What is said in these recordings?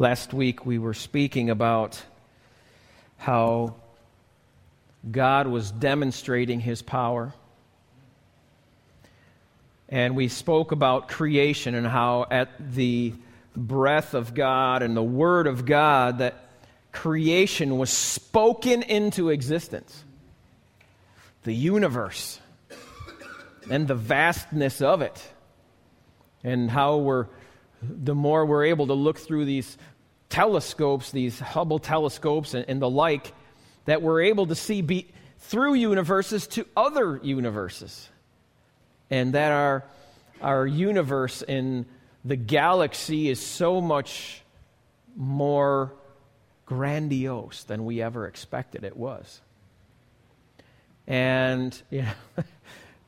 Last week we were speaking about how God was demonstrating his power. And we spoke about creation and how at the breath of God and the word of God that creation was spoken into existence. The universe and the vastness of it. And how we're the more we're able to look through these telescopes, these Hubble telescopes and, and the like, that we're able to see be, through universes to other universes. And that our, our universe in the galaxy is so much more grandiose than we ever expected it was. And you know,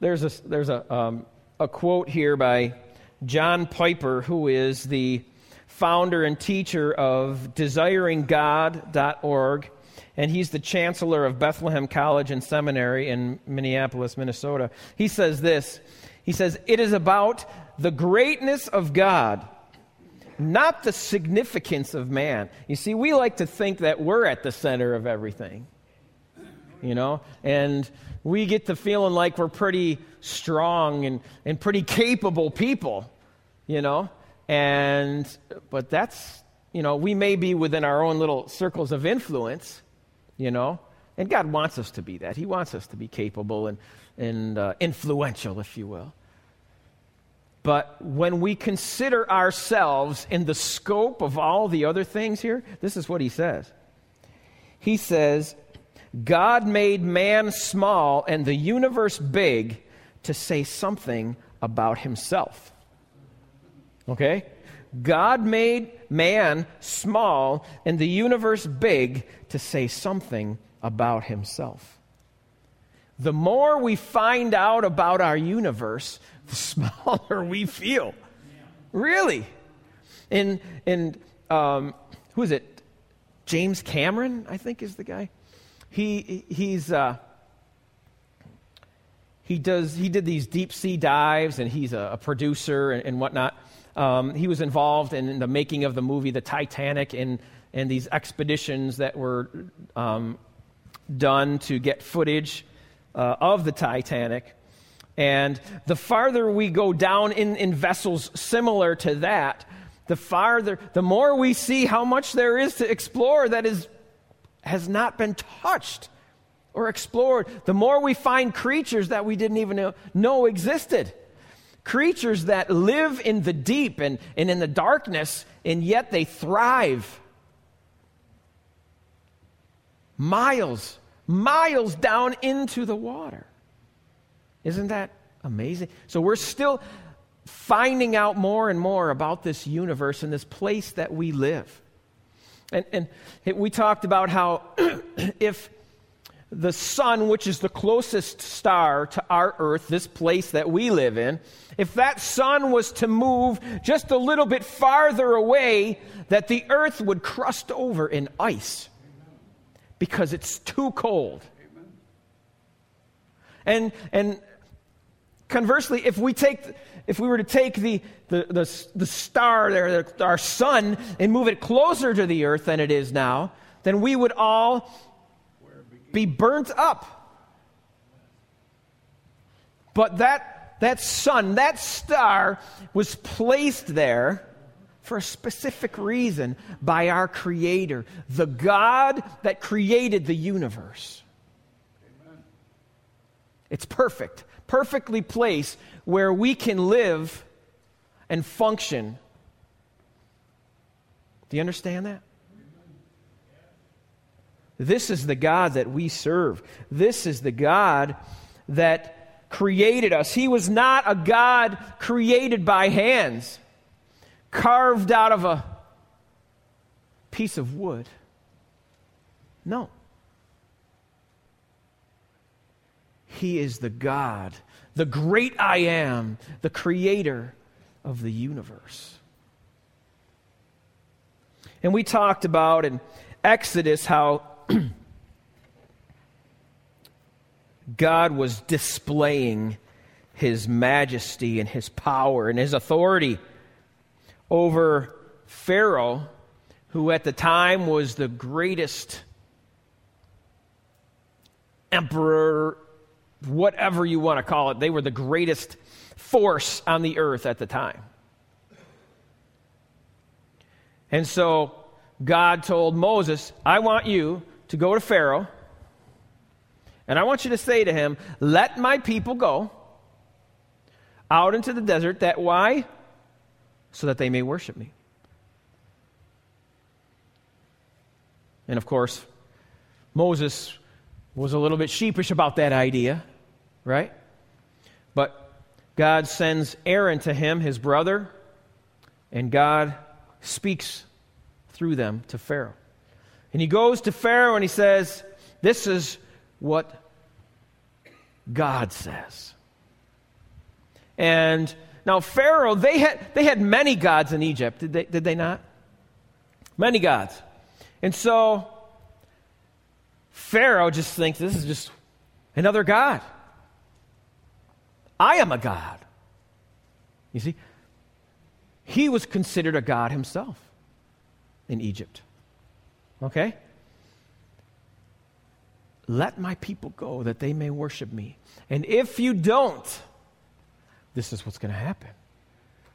there's a, there's a, um, a quote here by John Piper, who is the founder and teacher of desiringgod.org, and he's the chancellor of Bethlehem College and Seminary in Minneapolis, Minnesota. He says this He says, It is about the greatness of God, not the significance of man. You see, we like to think that we're at the center of everything, you know, and we get to feeling like we're pretty strong and, and pretty capable people, you know? And, but that's, you know, we may be within our own little circles of influence, you know? And God wants us to be that. He wants us to be capable and, and uh, influential, if you will. But when we consider ourselves in the scope of all the other things here, this is what he says. He says, God made man small and the universe big to say something about himself. Okay? God made man small and the universe big to say something about himself. The more we find out about our universe, the smaller we feel. Really. And, and um, who is it? James Cameron, I think, is the guy. He, he's, uh, he, does, he did these deep sea dives, and he's a, a producer and, and whatnot. Um, he was involved in, in, the making of the movie The Titanic and, and these expeditions that were um, done to get footage uh, of the Titanic. And the farther we go down in, in vessels similar to that, the farther, the more we see how much there is to explore that is has not been touched or explored, the more we find creatures that we didn't even know, existed. Creatures that live in the deep and, and in the darkness, and yet they thrive. Miles, miles down into the water. Isn't that amazing? So we're still finding out more and more about this universe and this place that we live. And, and we talked about how if the sun, which is the closest star to our earth, this place that we live in, if that sun was to move just a little bit farther away, that the earth would crust over in ice because it's too cold. And, and conversely, if we take if we were to take the, the, the, the star there, our sun, and move it closer to the earth than it is now, then we would all be burnt up. But that, that sun, that star, was placed there for a specific reason by our Creator, the God that created the universe. It's perfect, perfectly placed where we can live and function. Do you understand that? This is the God that we serve. This is the God that created us. He was not a God created by hands, carved out of a piece of wood. No. He is the God the great I am, the creator of the universe. And we talked about in Exodus how God was displaying his majesty and his power and his authority over Pharaoh who at the time was the greatest emperor, whatever you want to call it. They were the greatest force on the earth at the time. And so God told Moses, I want you to go to Pharaoh, and I want you to say to him, Let my people go out into the desert. That why? So that they may worship me. And of course, Moses was a little bit sheepish about that idea, right? But God sends Aaron to him, his brother, and God speaks through them to Pharaoh. And he goes to Pharaoh and he says, This is what God says. And now, Pharaoh, they had, they had many gods in Egypt, did they, did they not? Many gods. And so Pharaoh just thinks this is just another God. I am a God. You see, he was considered a God himself in Egypt. Okay? Let my people go that they may worship me. And if you don't, this is what's going to happen.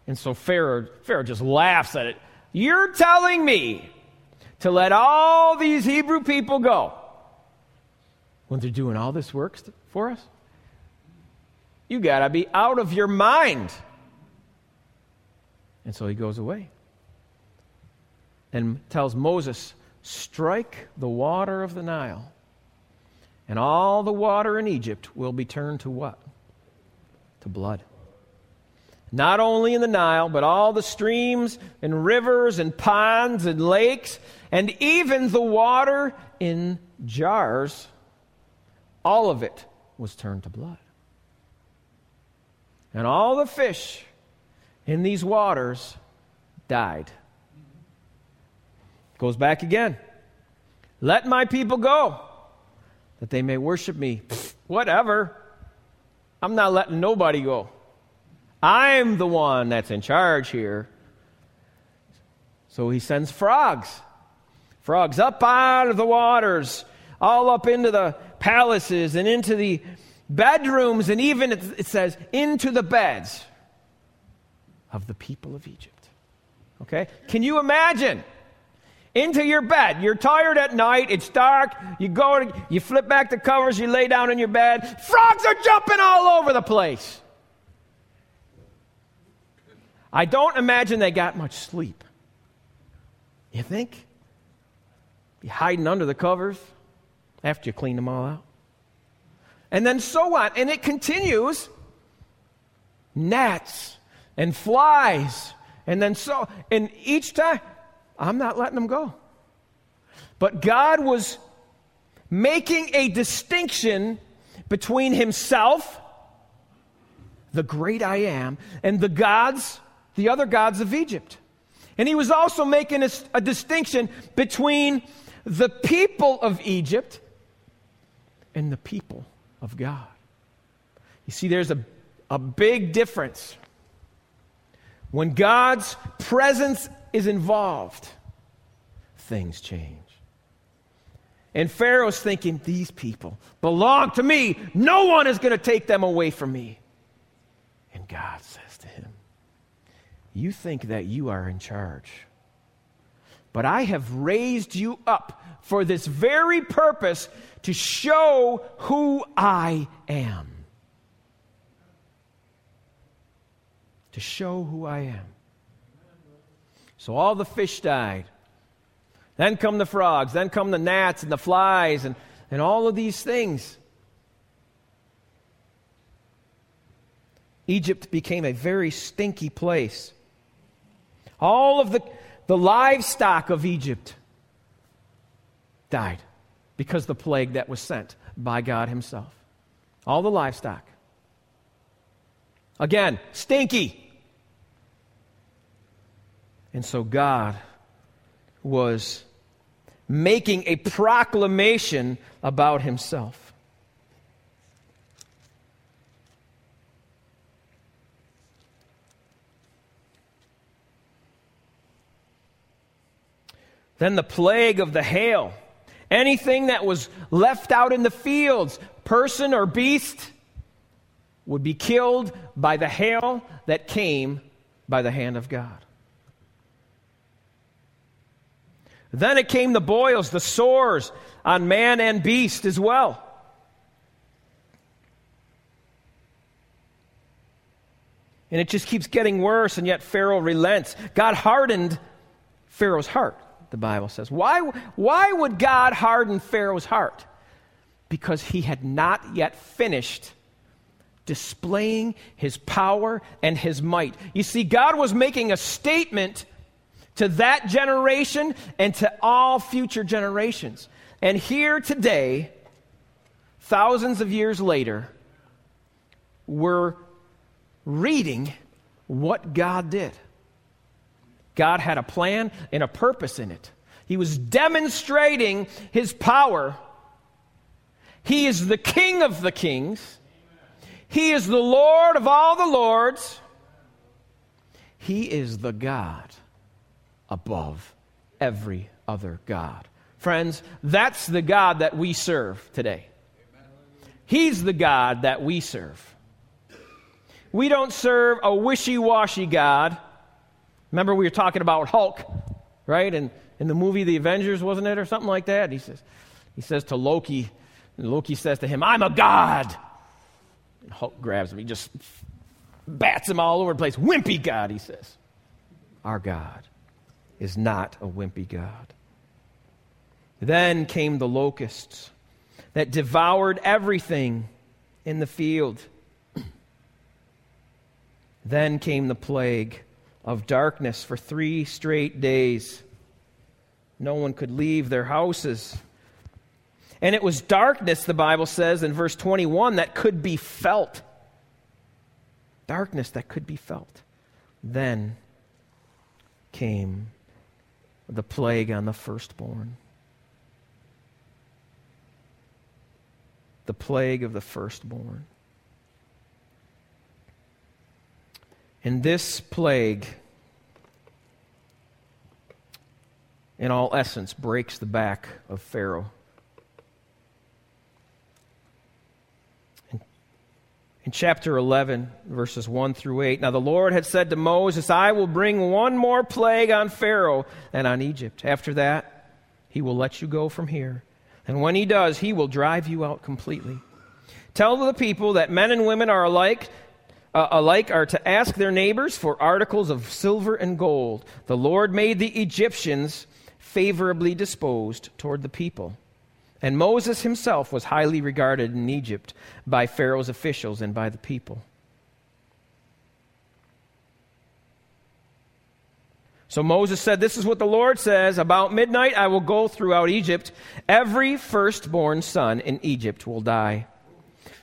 And so Pharaoh, Pharaoh just laughs at it. You're telling me to let all these Hebrew people go when they're doing all this work for us? You got to be out of your mind. And so he goes away and tells Moses, Strike the water of the Nile, and all the water in Egypt will be turned to what? To blood. Not only in the Nile, but all the streams and rivers and ponds and lakes, and even the water in jars, all of it was turned to blood. And all the fish in these waters died. Goes back again. Let my people go, that they may worship me. whatever. I'm not letting nobody go. I'm the one that's in charge here. So he sends frogs. Frogs up out of the waters, all up into the palaces and into the bedrooms, and even, it says, into the beds of the people of Egypt. Okay? Can you imagine? into your bed. You're tired at night, it's dark, you go, you flip back the covers, you lay down in your bed. Frogs are jumping all over the place. I don't imagine they got much sleep. You think? Be hiding under the covers after you clean them all out. And then so on. And it continues gnats and flies. And then so, and each time, I'm not letting them go. But God was making a distinction between himself, the great I am, and the gods, the other gods of Egypt. And he was also making a, a distinction between the people of Egypt and the people of God. You see, there's a, a big difference. When God's presence is involved, things change. And Pharaoh's thinking, these people belong to me. No one is going to take them away from me. And God says to him, You think that you are in charge. But I have raised you up for this very purpose to show who I am. To show who I am. So all the fish died. Then come the frogs. Then come the gnats and the flies and, and all of these things. Egypt became a very stinky place. All of the, the livestock of Egypt died because the plague that was sent by God Himself. All the livestock. Again, stinky. And so God was making a proclamation about himself. Then the plague of the hail. Anything that was left out in the fields, person or beast, would be killed by the hail that came by the hand of God. Then it came the boils, the sores on man and beast as well. And it just keeps getting worse, and yet Pharaoh relents. God hardened Pharaoh's heart, the Bible says. Why, why would God harden Pharaoh's heart? Because he had not yet finished displaying his power and his might. You see, God was making a statement to that generation and to all future generations. And here today, thousands of years later, we're reading what God did. God had a plan and a purpose in it. He was demonstrating his power. He is the King of the kings. He is the Lord of all the lords. He is the God above every other God. Friends, that's the God that we serve today. He's the God that we serve. We don't serve a wishy washy God. Remember, we were talking about Hulk, right? And in the movie The Avengers, wasn't it, or something like that? He says, he says to Loki, and Loki says to him, I'm a God. And Hulk grabs him. He just bats him all over the place. Wimpy God, he says. Our God is not a wimpy God. Then came the locusts that devoured everything in the field. Then came the plague of darkness for three straight days. No one could leave their houses. And it was darkness, the Bible says in verse 21, that could be felt. Darkness that could be felt. Then came the plague on the firstborn. The plague of the firstborn. And this plague, in all essence, breaks the back of Pharaoh. In chapter 11, verses 1 through 8, now the Lord had said to Moses, I will bring one more plague on Pharaoh and on Egypt. After that, he will let you go from here. And when he does, he will drive you out completely. Tell the people that men and women are alike uh, alike are to ask their neighbors for articles of silver and gold. The Lord made the Egyptians favorably disposed toward the people. And Moses himself was highly regarded in Egypt by Pharaoh's officials and by the people. So Moses said, This is what the Lord says About midnight I will go throughout Egypt. Every firstborn son in Egypt will die.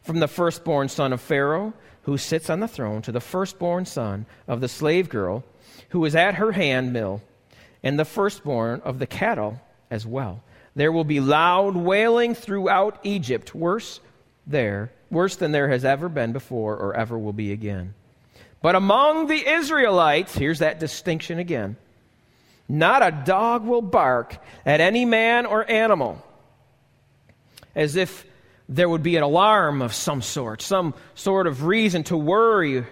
From the firstborn son of Pharaoh who sits on the throne to the firstborn son of the slave girl who is at her hand mill, and the firstborn of the cattle as well. There will be loud wailing throughout Egypt, worse there, worse than there has ever been before or ever will be again. But among the Israelites, here's that distinction again. Not a dog will bark at any man or animal, as if there would be an alarm of some sort, some sort of reason to worry,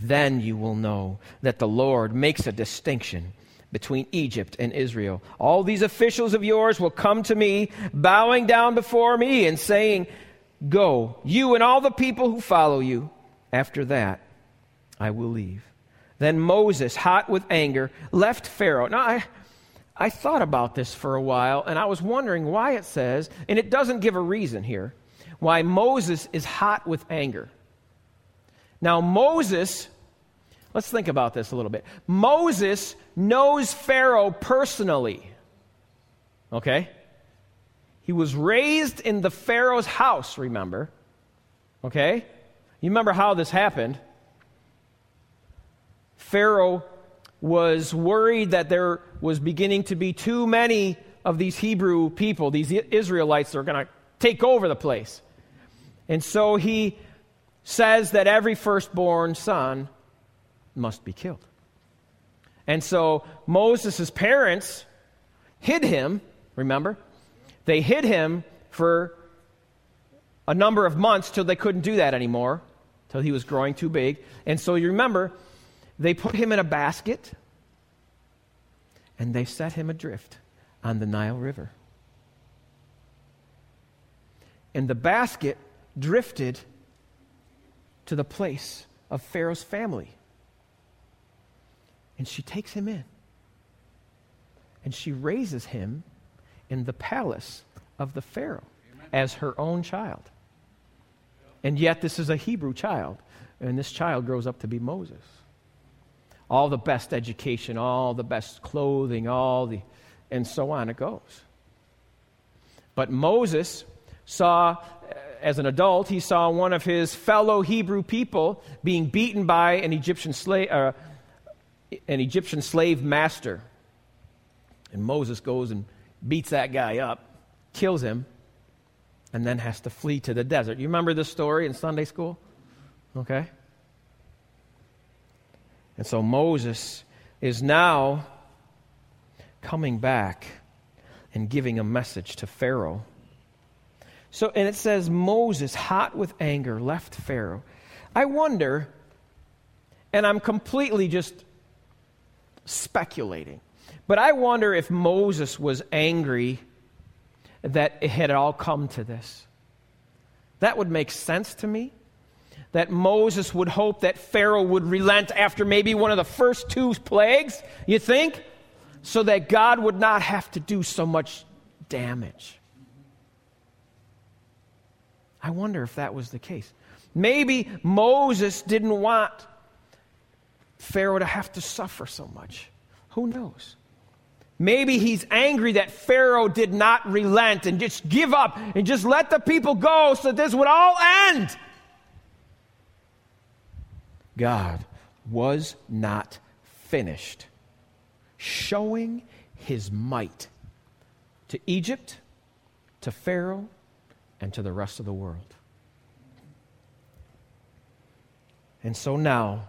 then you will know that the Lord makes a distinction between Egypt and Israel. All these officials of yours will come to me, bowing down before me and saying, Go, you and all the people who follow you. After that, I will leave. Then Moses, hot with anger, left Pharaoh. Now, I, I thought about this for a while, and I was wondering why it says, and it doesn't give a reason here, why Moses is hot with anger. Now, Moses, let's think about this a little bit. Moses knows Pharaoh personally. Okay? He was raised in the Pharaoh's house, remember? Okay? You remember how this happened? Pharaoh was worried that there was beginning to be too many of these Hebrew people, these Israelites, that are going to take over the place. And so he says that every firstborn son must be killed. And so Moses' parents hid him, remember? They hid him for a number of months till they couldn't do that anymore, till he was growing too big. And so you remember, they put him in a basket and they set him adrift on the Nile River. And the basket drifted to the place of Pharaoh's family. And she takes him in. And she raises him in the palace of the Pharaoh Amen. as her own child. And yet, this is a Hebrew child. And this child grows up to be Moses. All the best education, all the best clothing, all the, and so on it goes. But Moses saw, as an adult, he saw one of his fellow Hebrew people being beaten by an Egyptian slave, uh, an Egyptian slave master. And Moses goes and beats that guy up, kills him, and then has to flee to the desert. You remember this story in Sunday school? Okay? And so Moses is now coming back and giving a message to Pharaoh. So, and it says, Moses, hot with anger, left Pharaoh. I wonder, and I'm completely just speculating, but I wonder if Moses was angry that it had all come to this. That would make sense to me. That Moses would hope that Pharaoh would relent after maybe one of the first two plagues, you think? So that God would not have to do so much damage. I wonder if that was the case. Maybe Moses didn't want Pharaoh to have to suffer so much. Who knows? Maybe he's angry that Pharaoh did not relent and just give up and just let the people go so this would all end. God was not finished showing his might to Egypt, to Pharaoh, and to the rest of the world. And so now,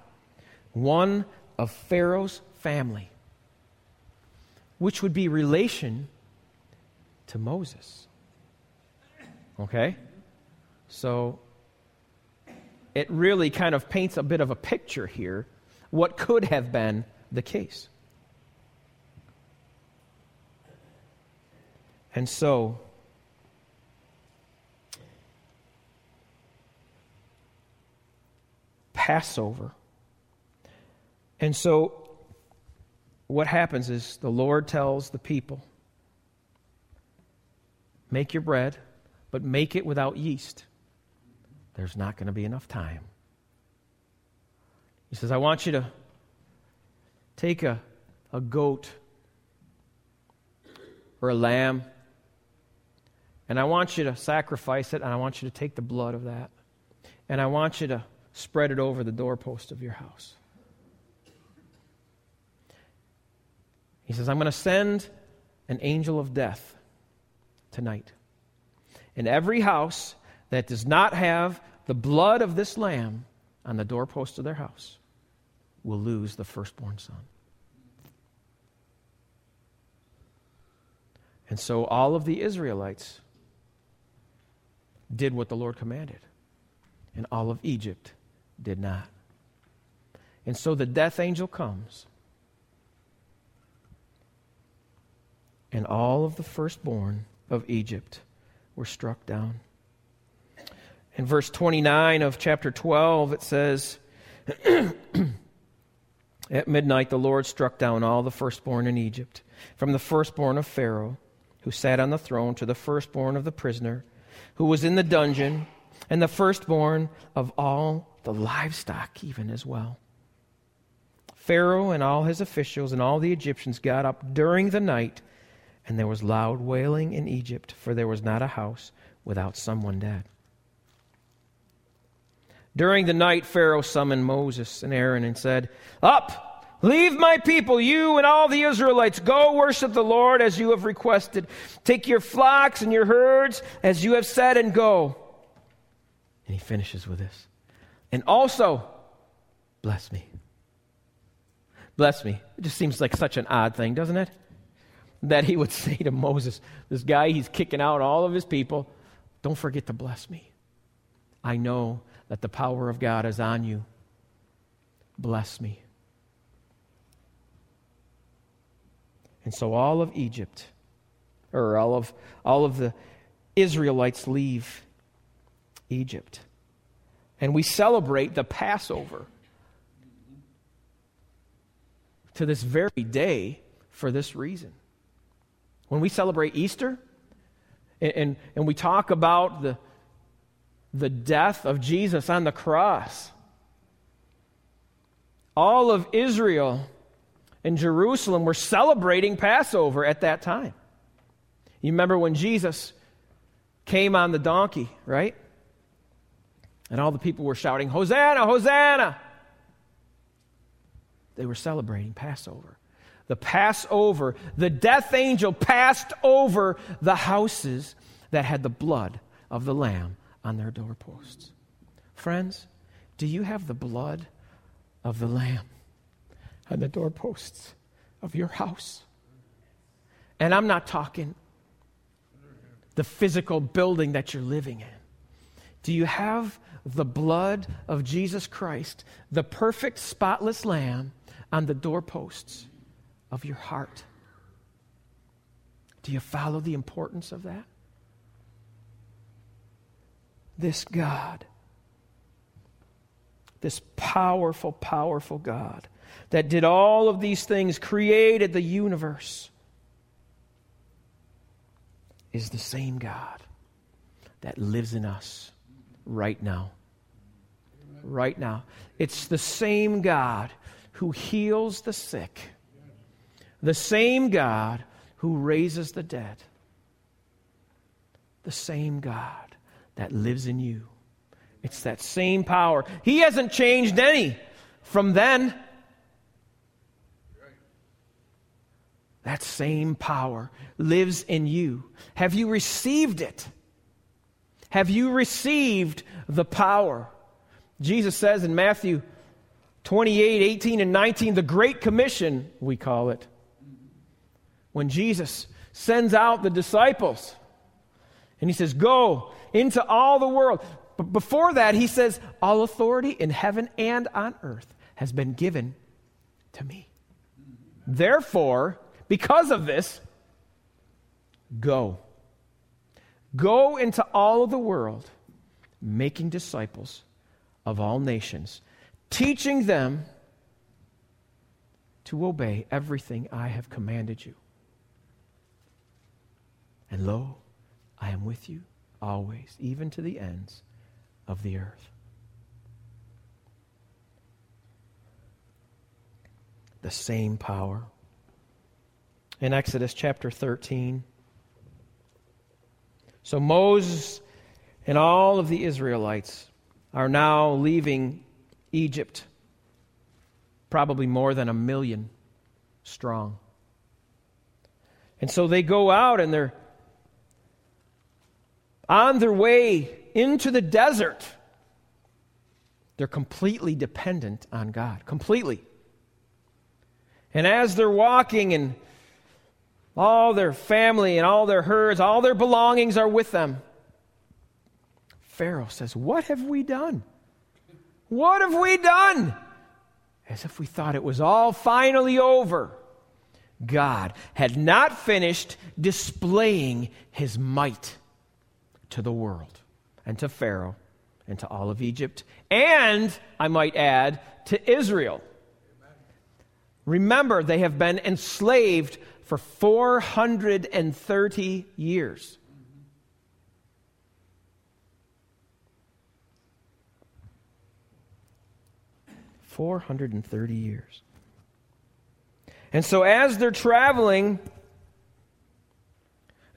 one of Pharaoh's family which would be relation to Moses. Okay? So it really kind of paints a bit of a picture here what could have been the case. And so, Passover. And so what happens is the Lord tells the people make your bread, but make it without yeast. There's not going to be enough time. He says, I want you to take a, a goat or a lamb, and I want you to sacrifice it, and I want you to take the blood of that, and I want you to spread it over the doorpost of your house. He says, I'm going to send an angel of death tonight. In every house that does not have the blood of this lamb on the doorpost of their house will lose the firstborn son. And so all of the Israelites did what the Lord commanded, and all of Egypt did not. And so the death angel comes and all of the firstborn of Egypt were struck down. In verse 29 of chapter 12, it says, At midnight the Lord struck down all the firstborn in Egypt, from the firstborn of Pharaoh, who sat on the throne, to the firstborn of the prisoner, who was in the dungeon, and the firstborn of all the livestock, even as well. Pharaoh and all his officials and all the Egyptians got up during the night and there was loud wailing in Egypt, for there was not a house without someone dead. During the night, Pharaoh summoned Moses and Aaron and said, Up, leave my people, you and all the Israelites. Go worship the Lord as you have requested. Take your flocks and your herds as you have said, and go. And he finishes with this. And also, bless me. Bless me. It just seems like such an odd thing, doesn't it? that he would say to Moses, this guy, he's kicking out all of his people, don't forget to bless me. I know that the power of God is on you. Bless me. And so all of Egypt, or all of, all of the Israelites leave Egypt. And we celebrate the Passover to this very day for this reason. When we celebrate Easter and, and, and we talk about the, the death of Jesus on the cross, all of Israel and Jerusalem were celebrating Passover at that time. You remember when Jesus came on the donkey, right? And all the people were shouting, Hosanna, Hosanna! They were celebrating Passover. The Passover, the death angel passed over the houses that had the blood of the Lamb on their doorposts. Friends, do you have the blood of the Lamb on the doorposts of your house? And I'm not talking the physical building that you're living in. Do you have the blood of Jesus Christ, the perfect, spotless Lamb, on the doorposts of your heart? Do you follow the importance of that? This God, this powerful, powerful God that did all of these things, created the universe, is the same God that lives in us right now. Right now. It's the same God who heals the sick, the same God who raises the dead, the same God that lives in you. It's that same power. He hasn't changed any from then. That same power lives in you. Have you received it? Have you received the power? Jesus says in Matthew 28 18 and 19, the Great Commission, we call it. When Jesus sends out the disciples and he says, Go into all the world. But before that, he says, All authority in heaven and on earth has been given to me. Therefore, because of this, go. Go into all of the world, making disciples of all nations, teaching them to obey everything I have commanded you. And lo, I am with you always, even to the ends of the earth. The same power. In Exodus chapter 13, so Moses and all of the Israelites are now leaving Egypt, probably more than a million strong. And so they go out and they're on their way into the desert. They're completely dependent on God, completely. And as they're walking and all their family and all their herds, all their belongings are with them. Pharaoh says, What have we done? What have we done? As if we thought it was all finally over. God had not finished displaying his might to the world and to Pharaoh and to all of Egypt, and I might add, to Israel. Remember, they have been enslaved for 430 years. Four hundred and thirty years. And so, as they're traveling,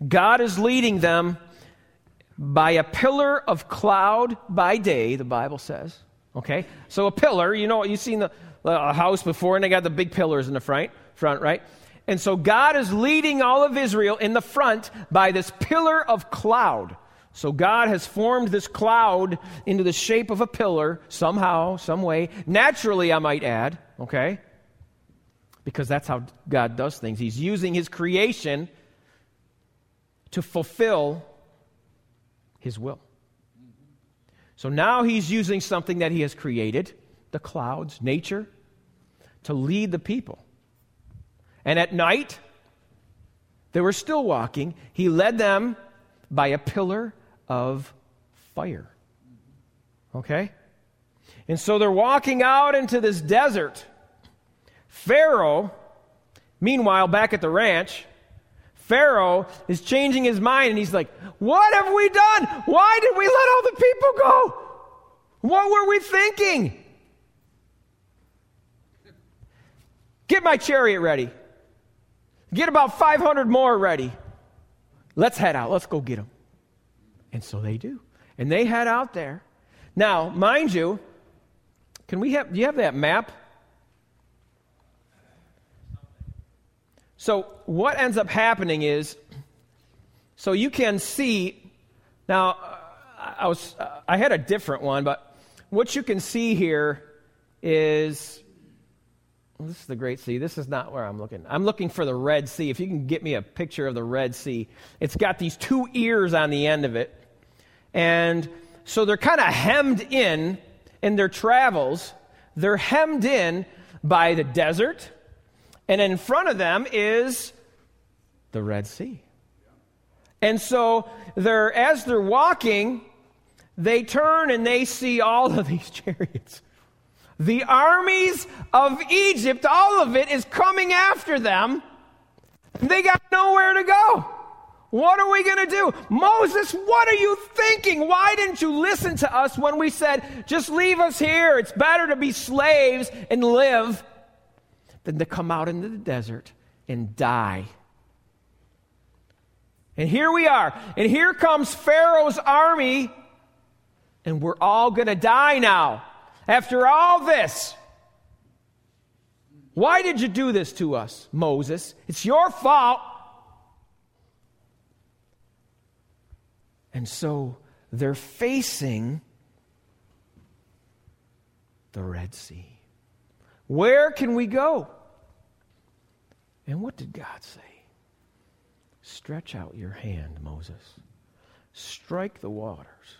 God is leading them by a pillar of cloud by day, the Bible says. Okay? So, a pillar, you know, you've seen the, house before, and they got the big pillars in the front, front, right? And so God is leading all of Israel in the front by this pillar of cloud. So God has formed this cloud into the shape of a pillar somehow, some way. Naturally, I might add, okay? because that's how God does things. He's using his creation to fulfill his will. So now he's using something that he has created, the clouds, nature, to lead the people. And at night, they were still walking. He led them by a pillar of fire. Okay? And so they're walking out into this desert. Pharaoh, meanwhile, back at the ranch, Pharaoh is changing his mind and he's like, What have we done? Why did we let all the people go? What were we thinking? Get my chariot ready. Get about 500 more ready. Let's head out. Let's go get them. And so they do. And they head out there. Now, mind you, can we have, do you have that map? So, what ends up happening is, so you can see, now, I, was, I had a different one, but what you can see here is this is the Great Sea. This is not where I'm looking. I'm looking for the Red Sea. If you can get me a picture of the Red Sea, it's got these two ears on the end of it. And so they're kind of hemmed in in their travels. They're hemmed in by the desert, and in front of them is the Red Sea. And so they're as they're walking, they turn and they see all of these chariots. The armies of Egypt, all of it is coming after them. They got nowhere to go. What are we going to do? Moses, what are you thinking? Why didn't you listen to us when we said, just leave us here? It's better to be slaves and live than to come out into the desert and die. And here we are. And here comes Pharaoh's army, and we're all going to die now. After all this, why did you do this to us, Moses? It's your fault. And so they're facing the Red Sea. Where can we go? And what did God say? Stretch out your hand, Moses. Strike the waters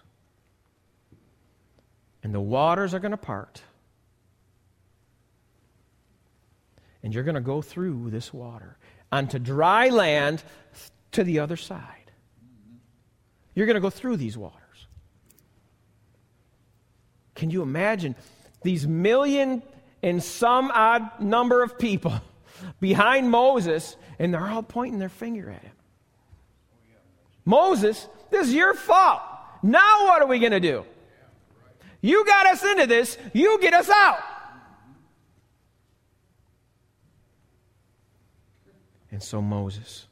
and the waters are going to part. And you're going to go through this water onto dry land to the other side. You're going to go through these waters. Can you imagine these million and some odd number of people behind Moses, and they're all pointing their finger at him? Moses, this is your fault. Now what are we going to do? You got us into this, you get us out. And so Moses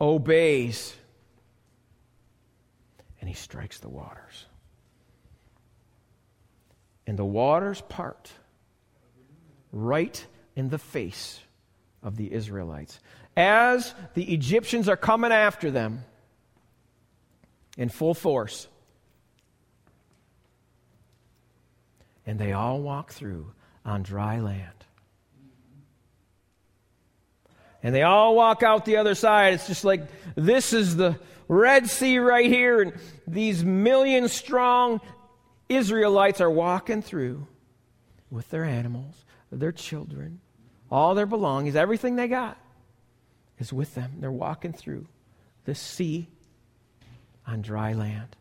obeys and he strikes the waters. And the waters part right in the face of the Israelites. As the Egyptians are coming after them in full force, and they all walk through on dry land. And they all walk out the other side. It's just like this is the Red Sea right here, and these million strong Israelites are walking through with their animals, their children, all their belongings, everything they got is with them. They're walking through the sea on dry land.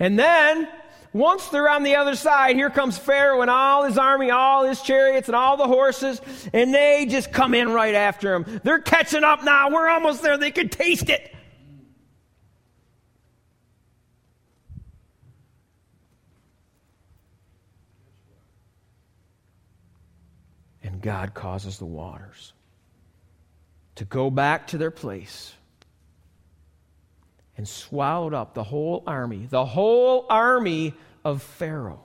And then once they're on the other side, here comes Pharaoh and all his army, all his chariots, and all the horses, and they just come in right after him. They're catching up now. We're almost there. They can taste it. God causes the waters to go back to their place and swallowed up the whole army, the whole army of Pharaoh.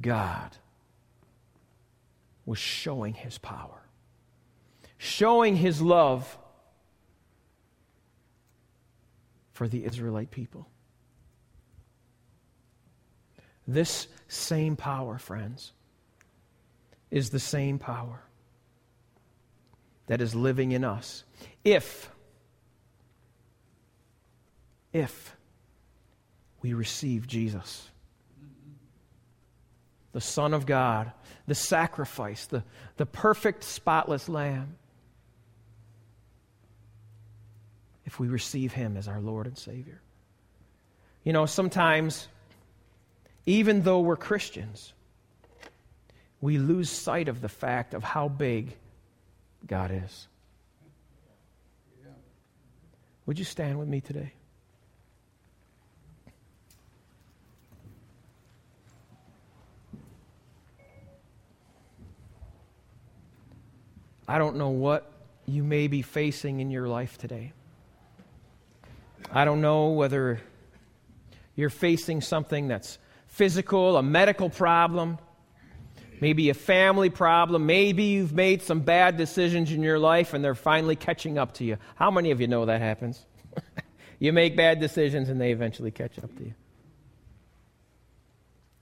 God was showing his power, showing his love for the Israelite people. This same power, friends, is the same power that is living in us. If, if we receive Jesus, the Son of God, the sacrifice, the, the perfect, spotless Lamb, if we receive Him as our Lord and Savior. You know, sometimes, even though we're Christians, we lose sight of the fact of how big God is. Would you stand with me today? I don't know what you may be facing in your life today. I don't know whether you're facing something that's physical, a medical problem, maybe a family problem. Maybe you've made some bad decisions in your life and they're finally catching up to you. How many of you know that happens? you make bad decisions and they eventually catch up to you.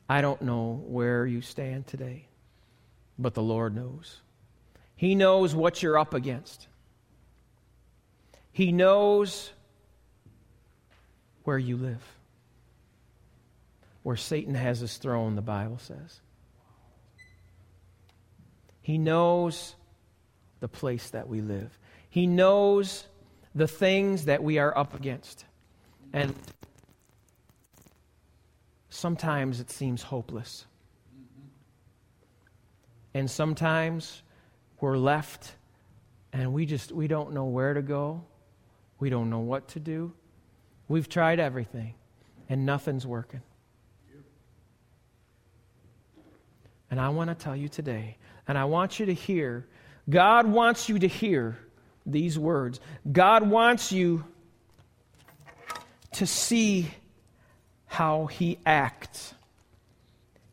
I don't know where you stand today, but the Lord knows. He knows what you're up against. He knows where you live, where Satan has his throne, the Bible says. He knows the place that we live, He knows the things that we are up against. And sometimes it seems hopeless. And sometimes we're left and we just we don't know where to go. We don't know what to do. We've tried everything and nothing's working. And I want to tell you today, and I want you to hear, God wants you to hear these words. God wants you to see how He acts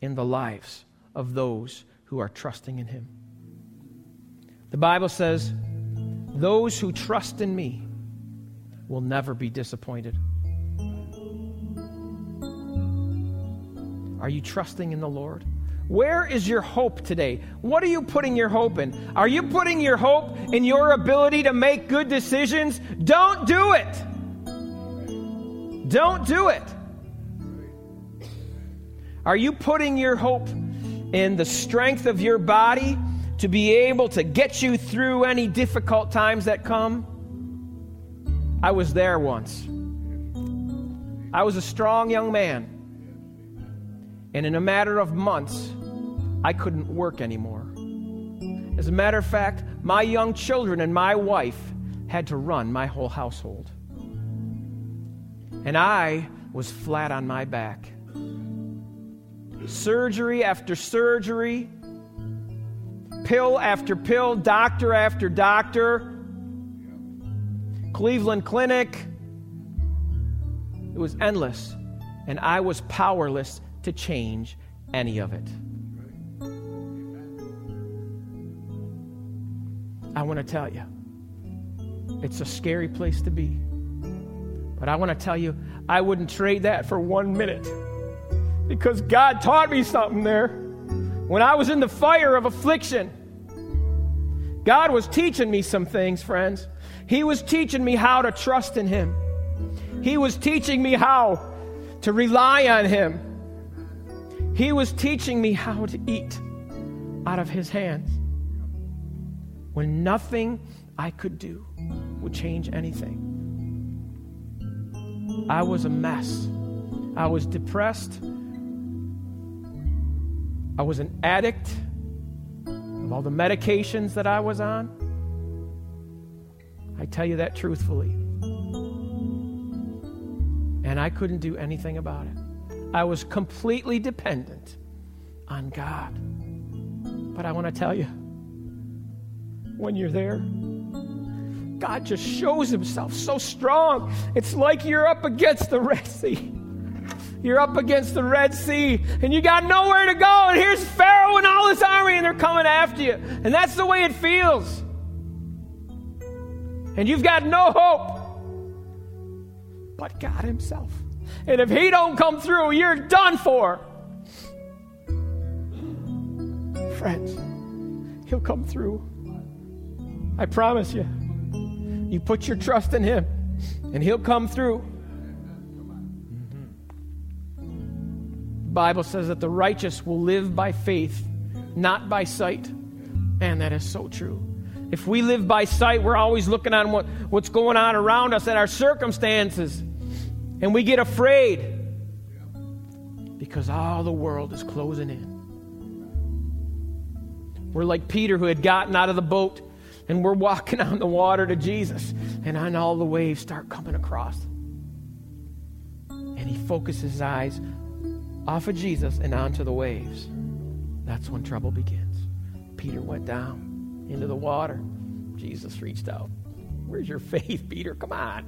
in the lives of those who are trusting in Him. The Bible says, Those who trust in me will never be disappointed. Are you trusting in the Lord? Where is your hope today? What are you putting your hope in? Are you putting your hope in your ability to make good decisions? Don't do it. Don't do it. Are you putting your hope in the strength of your body to be able to get you through any difficult times that come. I was there once. I was a strong young man. And in a matter of months, I couldn't work anymore. As a matter of fact, my young children and my wife had to run my whole household. And I was flat on my back. Surgery after surgery, pill after pill, doctor after doctor, Cleveland Clinic. It was endless, and I was powerless to change any of it. I want to tell you, it's a scary place to be. But I want to tell you, I wouldn't trade that for one minute because God taught me something there. When I was in the fire of affliction, God was teaching me some things, friends. He was teaching me how to trust in Him. He was teaching me how to rely on Him. He was teaching me how to eat out of His hands when nothing I could do would change anything. I was a mess. I was depressed. I was an addict of all the medications that I was on. I tell you that truthfully. And I couldn't do anything about it. I was completely dependent on God. But I want to tell you, when you're there, God just shows himself so strong. It's like you're up against the Red Sea. You're up against the Red Sea and you got nowhere to go. And here's Pharaoh and all his army and they're coming after you. And that's the way it feels. And you've got no hope but God Himself. And if He don't come through, you're done for. Friends, He'll come through. I promise you. You put your trust in Him, and He'll come through. The Bible says that the righteous will live by faith, not by sight. And that is so true. If we live by sight, we're always looking on what, what's going on around us and our circumstances. And we get afraid because all the world is closing in. We're like Peter who had gotten out of the boat and we're walking on the water to Jesus, and on all the waves start coming across. And he focuses his eyes off of Jesus and onto the waves. That's when trouble begins. Peter went down into the water. Jesus reached out. Where's your faith, Peter? Come on.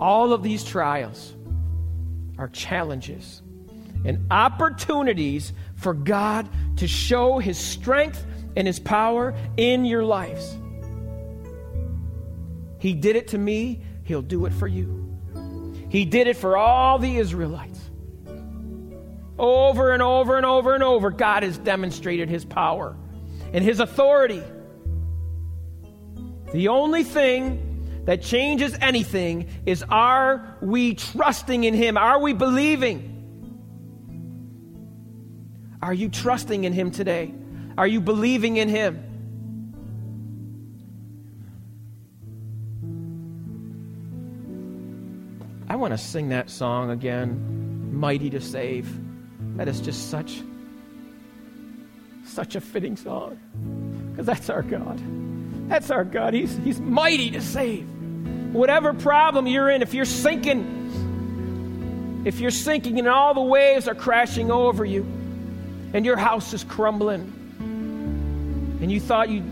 All of these trials are challenges and opportunities for God to show His strength and His power in your lives. He did it to me, He'll do it for you. He did it for all the Israelites. Over and over and over and over, God has demonstrated His power and His authority. The only thing that changes anything is are we trusting in Him? Are we believing? Are you trusting in Him today? Are you believing in Him? I want to sing that song again, Mighty to Save. That is just such such a fitting song. Because that's our God. That's our God. He's, he's mighty to save. Whatever problem you're in, if you're sinking, if you're sinking and all the waves are crashing over you, and your house is crumbling, and you thought you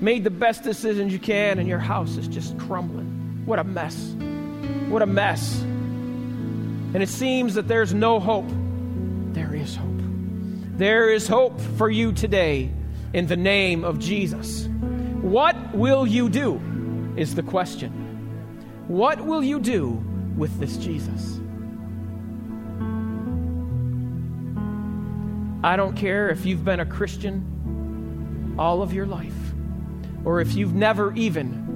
made the best decisions you can, and your house is just crumbling. What a mess. What a mess. And it seems that there's no hope. There is hope. There is hope for you today in the name of Jesus. What will you do? Is the question. What will you do with this Jesus? I don't care if you've been a Christian all of your life or if you've never even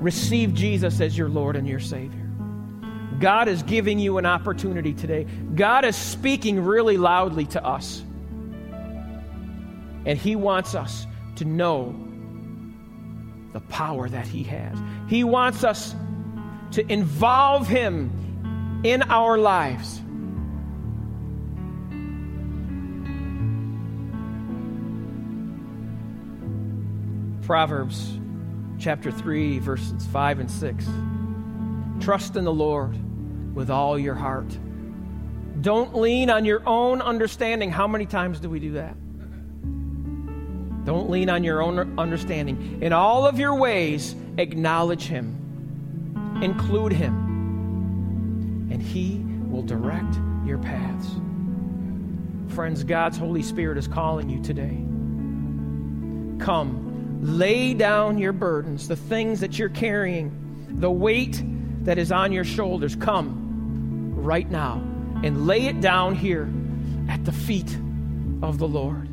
received Jesus as your Lord and your Savior. God is giving you an opportunity today. God is speaking really loudly to us. And He wants us to know the power that He has. He wants us to involve Him in our lives. Proverbs chapter 3, verses 5 and 6. Trust in the Lord with all your heart. Don't lean on your own understanding. How many times do we do that? Don't lean on your own understanding. In all of your ways, acknowledge Him, include Him, and He will direct your paths. Friends, God's Holy Spirit is calling you today. Come, lay down your burdens, the things that you're carrying, the weight that is on your shoulders. Come right now and lay it down here at the feet of the Lord.